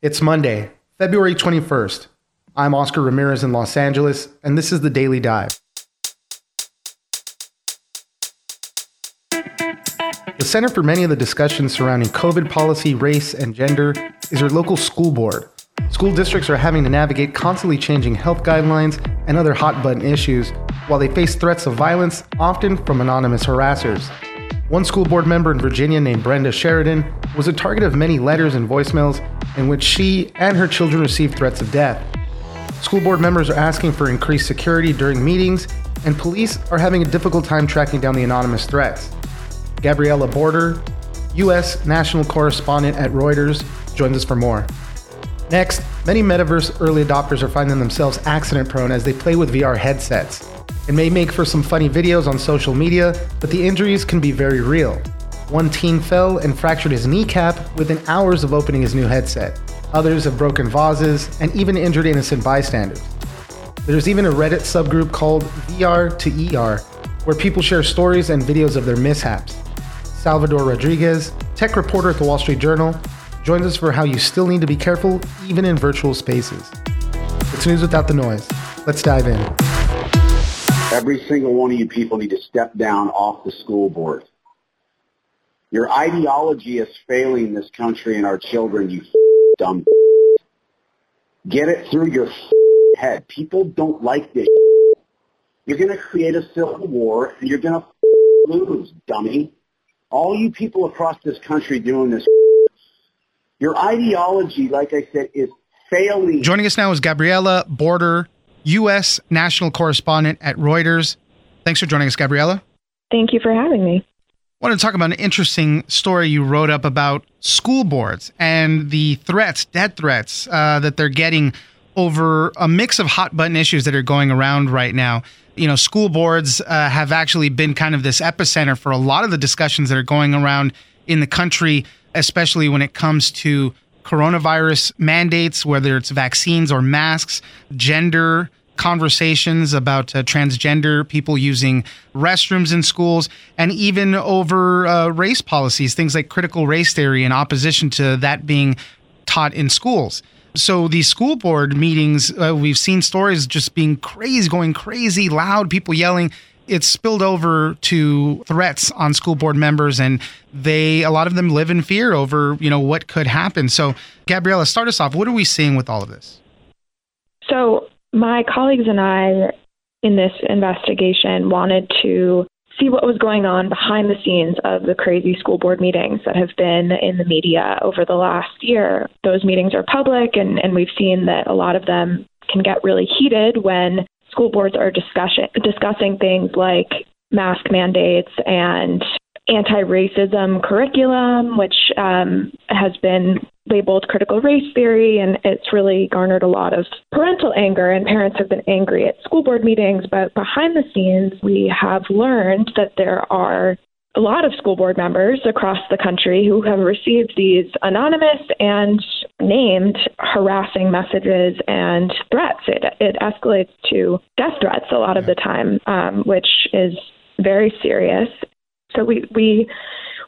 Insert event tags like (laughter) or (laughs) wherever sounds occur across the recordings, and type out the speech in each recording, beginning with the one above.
It's Monday, February 21st. I'm Oscar Ramirez in Los Angeles, and this is the Daily Dive. The center for many of the discussions surrounding COVID policy, race, and gender is your local school board. School districts are having to navigate constantly changing health guidelines and other hot button issues while they face threats of violence, often from anonymous harassers. One school board member in Virginia named Brenda Sheridan was a target of many letters and voicemails in which she and her children received threats of death. School board members are asking for increased security during meetings, and police are having a difficult time tracking down the anonymous threats. Gabriella Borter, U.S. national correspondent at Reuters, joins us for more. Next, many metaverse early adopters are finding themselves accident prone as they play with VR headsets. It may make for some funny videos on social media, but the injuries can be very real. One teen fell and fractured his kneecap within hours of opening his new headset. Others have broken vases and even injured innocent bystanders. There's even a Reddit subgroup called VR to ER, where people share stories and videos of their mishaps. Salvador Rodriguez, tech reporter at the Wall Street Journal, joins us for how you still need to be careful even in virtual spaces. It's news without the noise. Let's dive in. Every single one of you people need to step down off the school board. Your ideology is failing this country and our children, you (laughs) dumb. (laughs) Get it through your (laughs) head. People don't like this. You're going to create a civil war and you're going to lose, dummy. All you people across this country doing this. Your ideology, like I said, is failing. Joining us now is Gabriella Borter U.S. national correspondent at Reuters. Thanks for joining us, Gabriella. Thank you for having me. I want to talk about an interesting story you wrote up about school boards and the threats, death threats uh, that they're getting over a mix of hot button issues that are going around right now. You know, school boards uh, have actually been kind of this epicenter for a lot of the discussions that are going around in the country, especially when it comes to coronavirus mandates, whether it's vaccines or masks, gender conversations about uh, transgender people using restrooms in schools, and even over uh, race policies, things like critical race theory in opposition to that being taught in schools. So these school board meetings, uh, we've seen stories just being crazy, going crazy, loud, people yelling. It's spilled over to threats on school board members, and they a lot of them live in fear over you know what could happen. So, Gabriella, start us off. What are we seeing with all of this? So my colleagues and I in this investigation wanted to see what was going on behind the scenes of the crazy school board meetings that have been in the media over the last year. Those meetings are public, and, and we've seen that a lot of them can get really heated when school boards are discussing discussing things like mask mandates and anti-racism curriculum, which um, has been labeled critical race theory, and it's really garnered a lot of parental anger, and parents have been angry at school board meetings. But behind the scenes, we have learned that there are a lot of school board members across the country who have received these anonymous and named harassing messages and threats. It, it escalates to death threats a lot of the time, um, which is very serious. So we, we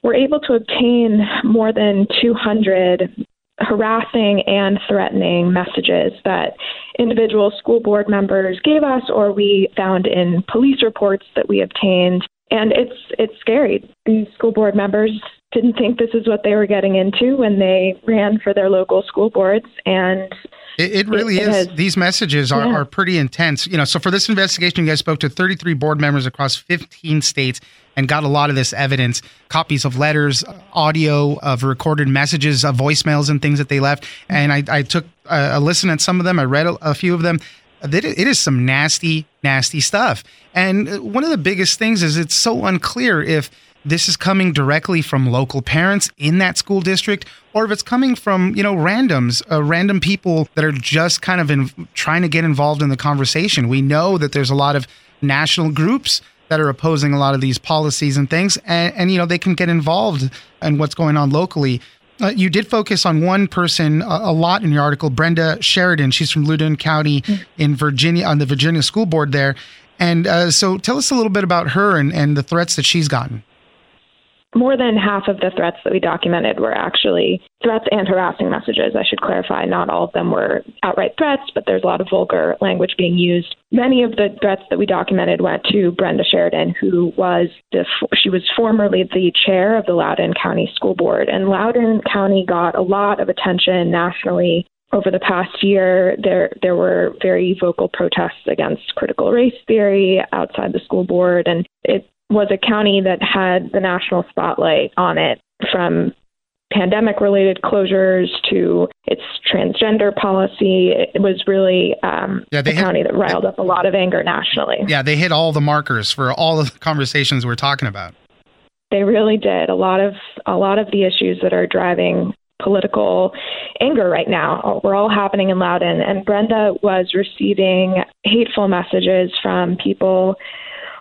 were able to obtain more than 200 harassing and threatening messages that individual school board members gave us or we found in police reports that we obtained and it's it's scary these school board members didn't think this is what they were getting into when they ran for their local school boards and it, it really it, it is. Has, These messages are, yeah. are pretty intense. You know, so for this investigation, you guys spoke to 33 board members across 15 states and got a lot of this evidence copies of letters, audio of recorded messages, of voicemails, and things that they left. And I, I took a, a listen at some of them, I read a, a few of them. It is some nasty, nasty stuff. And one of the biggest things is it's so unclear if this is coming directly from local parents in that school district or if it's coming from you know randoms uh, random people that are just kind of in, trying to get involved in the conversation we know that there's a lot of national groups that are opposing a lot of these policies and things and, and you know they can get involved in what's going on locally uh, you did focus on one person a, a, lot in your article, Brenda Sheridan. She's from Loudoun County mm-hmm. in Virginia, on the Virginia School Board there. And uh, so tell us a little bit about her and, and the threats that she's gotten. More than half of the threats that we documented were actually threats and harassing messages. I should clarify, not all of them were outright threats, but there's a lot of vulgar language being used. Many of the threats that we documented went to Brenda Sheridan, who was the she was formerly the chair of the Loudoun County School Board, and Loudoun County got a lot of attention nationally over the past year, there there were very vocal protests against critical race theory outside the school board, and it was a county that had the national spotlight on it from pandemic related closures to its transgender policy. It was really um, yeah, a hit, county that riled up a lot of anger nationally. Yeah, they hit all the markers for all the conversations we're talking about. They really did. A lot of a lot of the issues that are driving political anger right now were all happening in Loudoun And Brenda was receiving hateful messages from people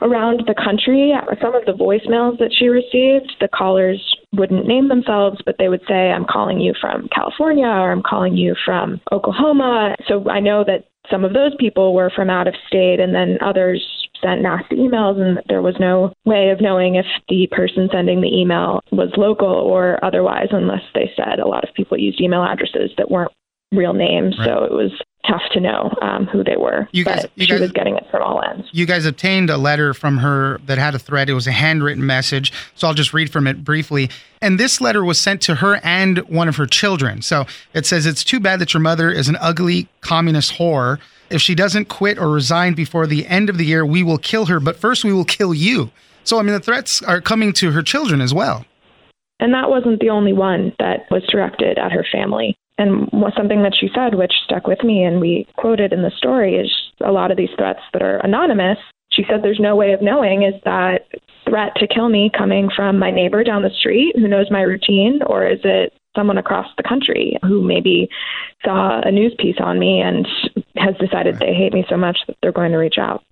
around the country. Some of the voicemails that she received, the callers wouldn't name themselves, but they would say, I'm calling you from California or I'm calling you from Oklahoma. So I know that some of those people were from out of state, and then others sent nasty emails, and there was no way of knowing if the person sending the email was local or otherwise, unless they said a lot of people used email addresses that weren't real names. Right. So it was tough to know um, who they were. You guys, but you she guys, was getting it from all ends. You guys obtained a letter from her that had a thread. It was a handwritten message. So I'll just read from it briefly. And this letter was sent to her and one of her children. So it says, It's too bad that your mother is an ugly communist whore. If she doesn't quit or resign before the end of the year, we will kill her. But first, we will kill you. So, I mean, the threats are coming to her children as well. And that wasn't the only one that was directed at her family. And something that she said, which stuck with me and we quoted in the story, is a lot of these threats that are anonymous. She said, There's no way of knowing is that threat to kill me coming from my neighbor down the street who knows my routine, or is it someone across the country who maybe saw a news piece on me and has decided they hate me so much that they're going to reach out?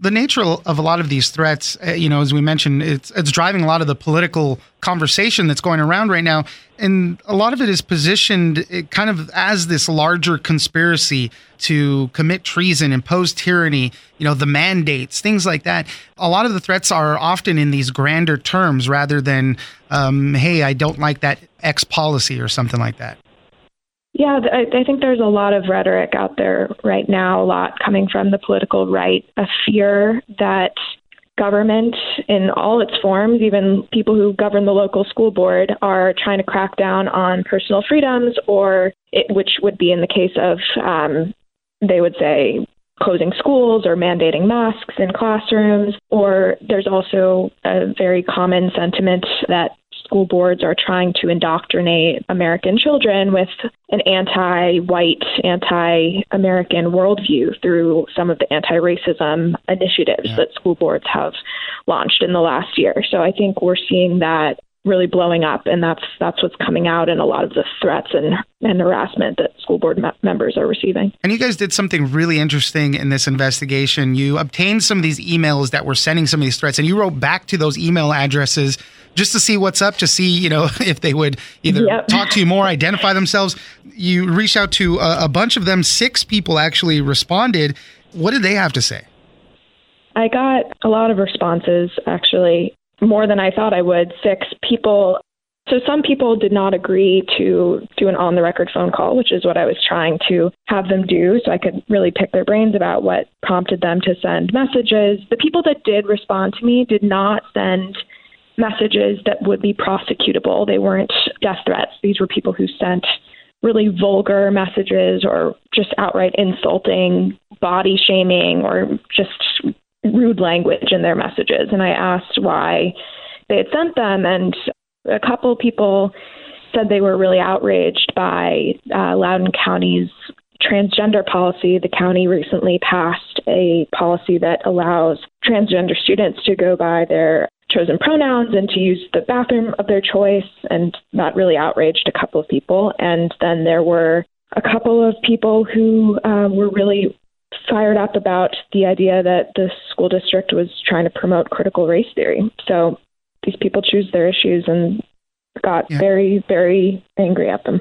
The nature of a lot of these threats, uh, you know, as we mentioned, it's it's driving a lot of the political conversation that's going around right now, and a lot of it is positioned uh, kind of as this larger conspiracy to commit treason, impose tyranny, you know, the mandates, things like that. A lot of the threats are often in these grander terms rather than, um, "Hey, I don't like that X policy" or something like that. Yeah, I, I think there's a lot of rhetoric out there right now, a lot coming from the political right, a fear that government in all its forms, even people who govern the local school board, are trying to crack down on personal freedoms, or it, which would be in the case of, um, they would say, closing schools or mandating masks in classrooms. Or there's also a very common sentiment that school boards are trying to indoctrinate American children with an anti white, anti American worldview through some of the anti racism initiatives yeah. that school boards have launched in the last year. So I think we're seeing that really blowing up and that's that's what's coming out in a lot of the threats and, and harassment that school board me- members are receiving. And you guys did something really interesting in this investigation. You obtained some of these emails that were sending some of these threats and you wrote back to those email addresses just to see what's up, to see you know (laughs) if they would either yep. talk to you more, identify themselves. You reached out to a, a bunch of them. Six people actually responded. What did they have to say? I got a lot of responses, actually, more than I thought I would. Six people. So some people did not agree to do an on the record phone call, which is what I was trying to have them do so I could really pick their brains about what prompted them to send messages. The people that did respond to me did not send messages that would be prosecutable. They weren't death threats. These were people who sent really vulgar messages or just outright insulting, body shaming, or just rude language in their messages. And I asked why they had sent them, and a couple people said they were really outraged by uh, Loudoun County's transgender policy. The county recently passed a policy that allows transgender students to go by their chosen pronouns and to use the bathroom of their choice, and that really outraged a couple of people. And then there were a couple of people who uh, were really fired up about the idea that the school district was trying to promote critical race theory. So these people choose their issues and got yeah. very, very angry at them.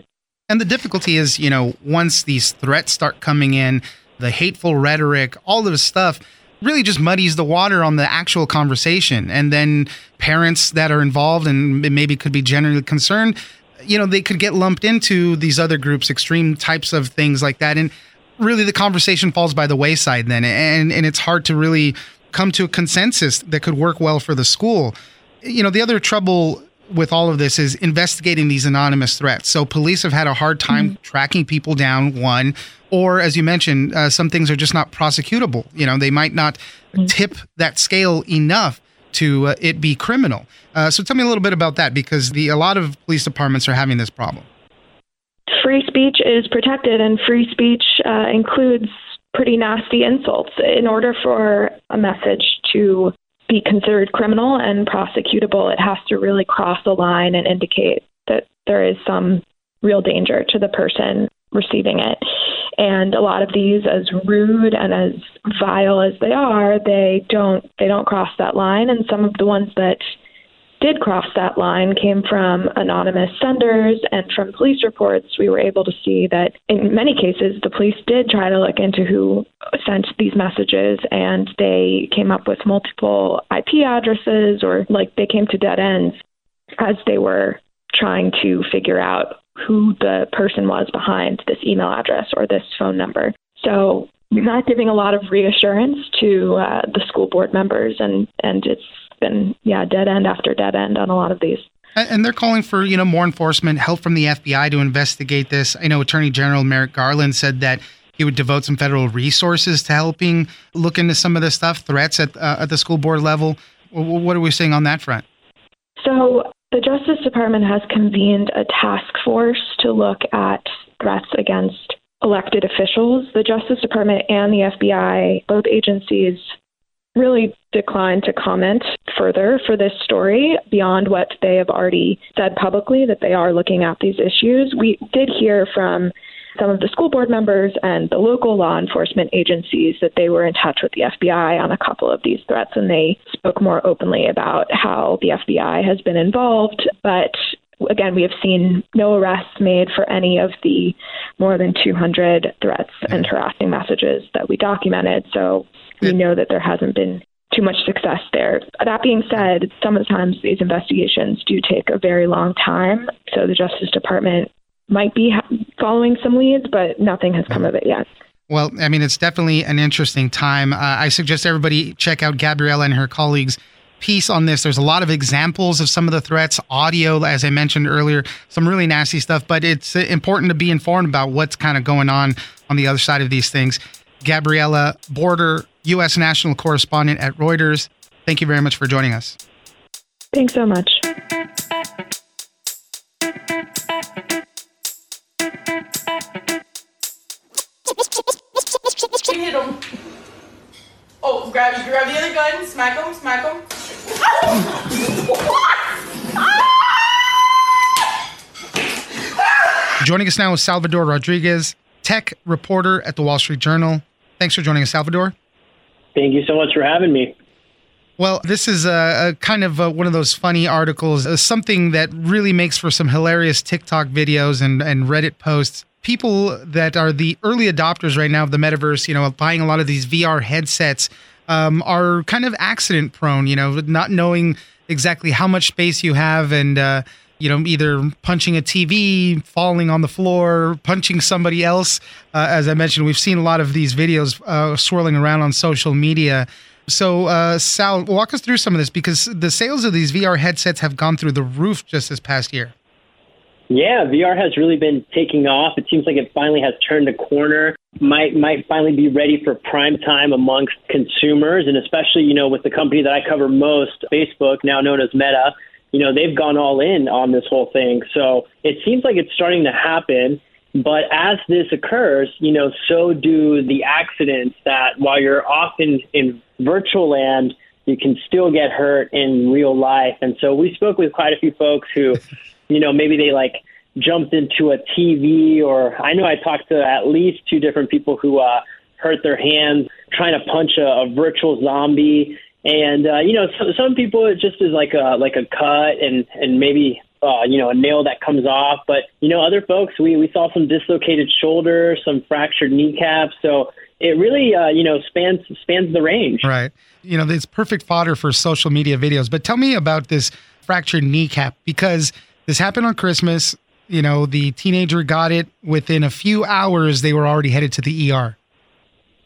And the difficulty is, you know, once these threats start coming in, the hateful rhetoric, all of this stuff, really just muddies the water on the actual conversation. And then parents that are involved and maybe could be generally concerned, you know, they could get lumped into these other groups, extreme types of things like that. And really the conversation falls by the wayside then. And, and it's hard to really come to a consensus that could work well for the school. You know, the other trouble with all of this is investigating these anonymous threats. So police have had a hard time mm-hmm. tracking people down, one, or as you mentioned, uh, some things are just not prosecutable. You know, they might not mm-hmm. tip that scale enough to uh, it be criminal. Uh, so tell me a little bit about that because the a lot of police departments are having this problem. Free speech is protected, and free speech uh, includes pretty nasty insults. In order for a message to be considered criminal and prosecutable, it has to really cross a line and indicate that there is some real danger to the person receiving it. And a lot of these, as rude and as vile as they are, they don't they don't cross that line. And some of the ones that did cross that line came from anonymous senders and from police reports. We were able to see that in many cases, the police did try to look into who sent these messages and they came up with multiple IP addresses or like they came to dead ends as they were trying to figure out who the person was behind this email address or this phone number. So not giving a lot of reassurance to uh, the school board members, and and it's been yeah dead end after dead end on a lot of these. And they're calling for you know more enforcement, help from the FBI to investigate this. I know Attorney General Merrick Garland said that he would devote some federal resources to helping look into some of this stuff, threats at uh, at the school board level. What are we seeing on that front? So the Justice Department has convened a task force to look at threats against elected officials. The Justice Department and the FBI, both agencies, really declined to comment further for this story beyond what they have already said publicly that they are looking at these issues. We did hear from some of the school board members and the local law enforcement agencies that they were in touch with the FBI on a couple of these threats and they spoke more openly about how the FBI has been involved. But again, we have seen no arrests made for any of the more than 200 threats and harassing messages that we documented. So we know that there hasn't been too much success there. That being said, some of the times these investigations do take a very long time. So the Justice Department might be following some leads, but nothing has come of it yet. Well, I mean, it's definitely an interesting time. Uh, I suggest everybody check out Gabriella and her colleagues' piece on this. There's a lot of examples of some of the threats, audio, as I mentioned earlier, some really nasty stuff, but it's important to be informed about what's kind of going on on the other side of these things. Gabriella Borter, U.S. national correspondent at Reuters, thank you very much for joining us. Thanks so much. hit him. Oh, grab you grab the other gun, smack him, smack him. Joining us now is Salvador Rodriguez, tech reporter at the Wall Street Journal. Thanks for joining us, Salvador. Thank you so much for having me. Well, this is a, a kind of a, one of those funny articles, uh, something that really makes for some hilarious TikTok videos and, and Reddit posts people that are the early adopters right now of the metaverse, you know, buying a lot of these VR headsets, um, are kind of accident prone, you know, not knowing exactly how much space you have and, uh, you know, either punching a TV, falling on the floor, punching somebody else. Uh, as I mentioned, we've seen a lot of these videos uh, swirling around on social media. So, uh, Sal, walk us through some of this because the sales of these VR headsets have gone through the roof just this past year. Yeah, VR has really been taking off. It seems like it finally has turned a corner. Might might finally be ready for prime time amongst consumers, and especially you know with the company that I cover most, Facebook, now known as Meta. You know they've gone all in on this whole thing. So it seems like it's starting to happen. But as this occurs, you know, so do the accidents that while you're often in virtual land, you can still get hurt in real life. And so we spoke with quite a few folks who (laughs) you know, maybe they like jumped into a TV or I know I talked to at least two different people who uh, hurt their hands trying to punch a, a virtual zombie. And uh, you know, some, some people it just is like a like a cut and and maybe uh, you know a nail that comes off. But you know, other folks we we saw some dislocated shoulders, some fractured kneecaps. So it really, uh, you know, spans spans the range. Right. You know, it's perfect fodder for social media videos. But tell me about this fractured kneecap because this happened on Christmas. You know, the teenager got it within a few hours. They were already headed to the ER.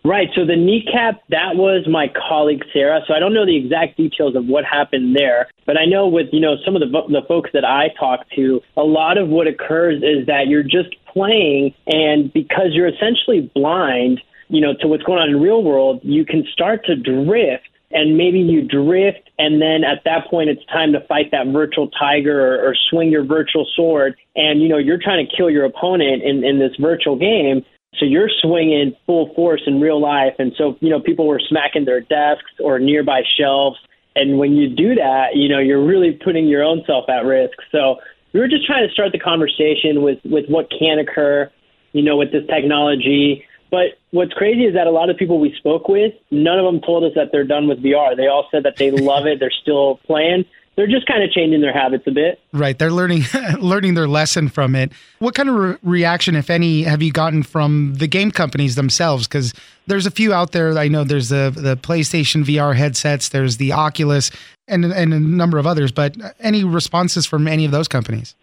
Right. So the kneecap, that was my colleague Sarah. So I don't know the exact details of what happened there, but I know with you know some of the the folks that I talk to, a lot of what occurs is that you're just playing, and because you're essentially blind, you know, to what's going on in the real world, you can start to drift. And maybe you drift, and then at that point, it's time to fight that virtual tiger or, or swing your virtual sword. And you know, you're trying to kill your opponent in, in this virtual game. So you're swinging full force in real life. And so, you know, people were smacking their desks or nearby shelves. And when you do that, you know, you're really putting your own self at risk. So we were just trying to start the conversation with, with what can occur, you know, with this technology. But what's crazy is that a lot of people we spoke with, none of them told us that they're done with VR. They all said that they (laughs) love it. They're still playing they're just kind of changing their habits a bit. Right, they're learning (laughs) learning their lesson from it. What kind of re- reaction, if any, have you gotten from the game companies themselves? Because there's a few out there. I know there's the the PlayStation VR headsets, there's the Oculus, and and a number of others. But any responses from any of those companies?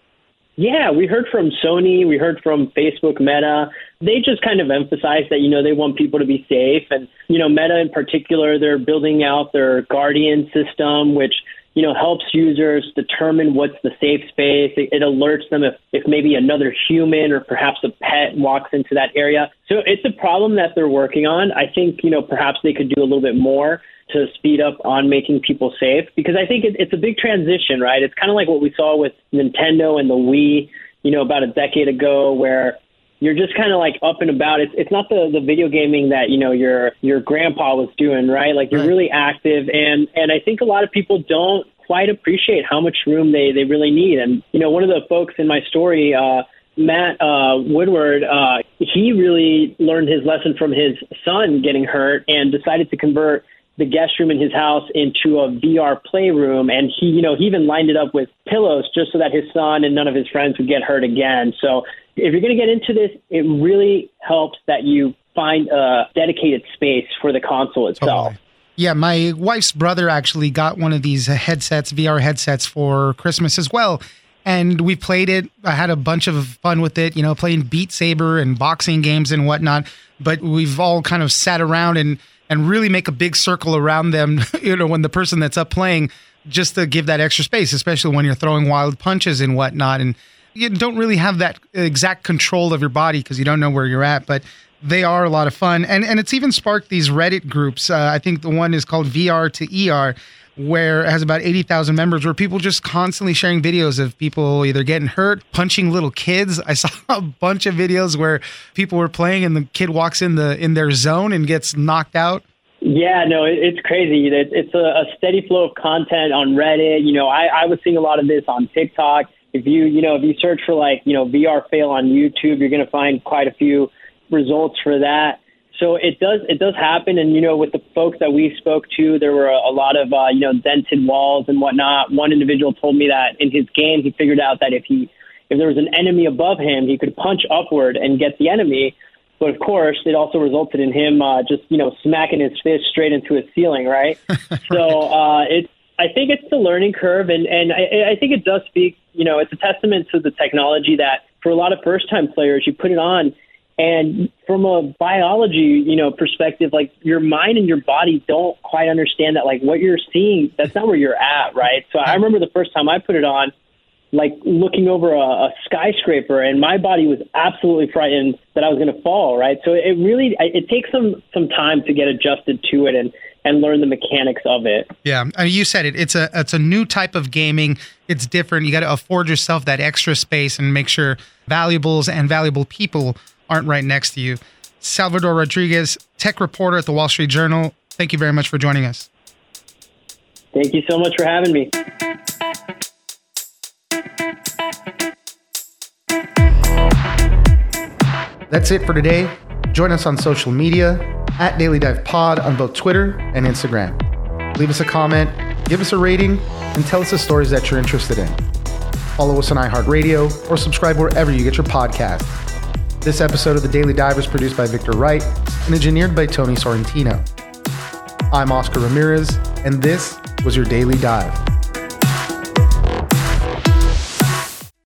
Yeah, we heard from Sony, we heard from Facebook, Meta. They just kind of emphasize that, you know, they want people to be safe. And, you know, Meta in particular, they're building out their Guardian system, which you know, helps users determine what's the safe space. It, it, alerts them if, if maybe another human or perhaps a pet walks into that area. So it's a problem that they're working on. I think, you know, perhaps they could do a little bit more to speed up on making people safe because I think it, it's a big transition, right? It's kind of like what we saw with Nintendo and the Wii, you know, about a decade ago where you're just kind of like up and about. It's it's not the the video gaming that you know your your grandpa was doing, right? Like you're right. really active, and and I think a lot of people don't quite appreciate how much room they they really need. And you know, one of the folks in my story. uh Matt uh, Woodward, uh, he really learned his lesson from his son getting hurt and decided to convert the guest room in his house into a VR playroom. And he, you know, he even lined it up with pillows just so that his son and none of his friends would get hurt again. So if you're going to get into this, it really helps that you find a dedicated space for the console itself. Totally. Yeah, my wife's brother actually got one of these headsets, VR headsets for Christmas as well. And we played it. I had a bunch of fun with it, you know, playing Beat Saber and boxing games and whatnot. But we've all kind of sat around and and really make a big circle around them, (laughs) you know, when the person that's up playing, just to give that extra space, especially when you're throwing wild punches and whatnot. And you don't really have that exact control of your body because you don't know where you're at, but they are a lot of fun. And and it's even sparked these Reddit groups. Uh, I think the one is called VR to ER, where it has about 80,000 members, where people just constantly sharing videos of people either getting hurt, punching little kids. I saw (laughs) a bunch of videos where people were playing and the kid walks in the in their zone and gets knocked out. Yeah, no, it's crazy. It's a steady flow of content on Reddit. You know, I, I was seeing a lot of this on TikTok if you you know if you search for like you know VR fail on YouTube, you're going to find quite a few results for that. So it does it does happen, and you know with the folks that we spoke to, there were a, a lot of uh, you know dented walls and whatnot. One individual told me that in his game he figured out that if he if there was an enemy above him, he could punch upward and get the enemy. But of course, it also resulted in him uh, just you know smacking his fist straight into his ceiling, right? right. (laughs) So uh, it's I think it's the learning curve, and and I, I think it does speak. You know, it's a testament to the technology that for a lot of first time players, you put it on, and from a biology, you know, perspective, like your mind and your body don't quite understand that. Like what you're seeing, that's not where you're at, right? So I remember the first time I put it on, like looking over a, a skyscraper, and my body was absolutely frightened that I was going to fall, right? So it really it takes some some time to get adjusted to it, and and learn the mechanics of it. Yeah, I mean, you said it. It's a it's a new type of gaming. It's different. You got to afford yourself that extra space and make sure valuables and valuable people aren't right next to you. Salvador Rodriguez, tech reporter at the Wall Street Journal. Thank you very much for joining us. Thank you so much for having me. That's it for today. Join us on social media at Daily Dive Pod on both Twitter and Instagram. Leave us a comment, give us a rating, and tell us the stories that you're interested in. Follow us on iHeartRadio or subscribe wherever you get your podcasts. This episode of The Daily Dive was produced by Victor Wright and engineered by Tony Sorrentino. I'm Oscar Ramirez, and this was your Daily Dive.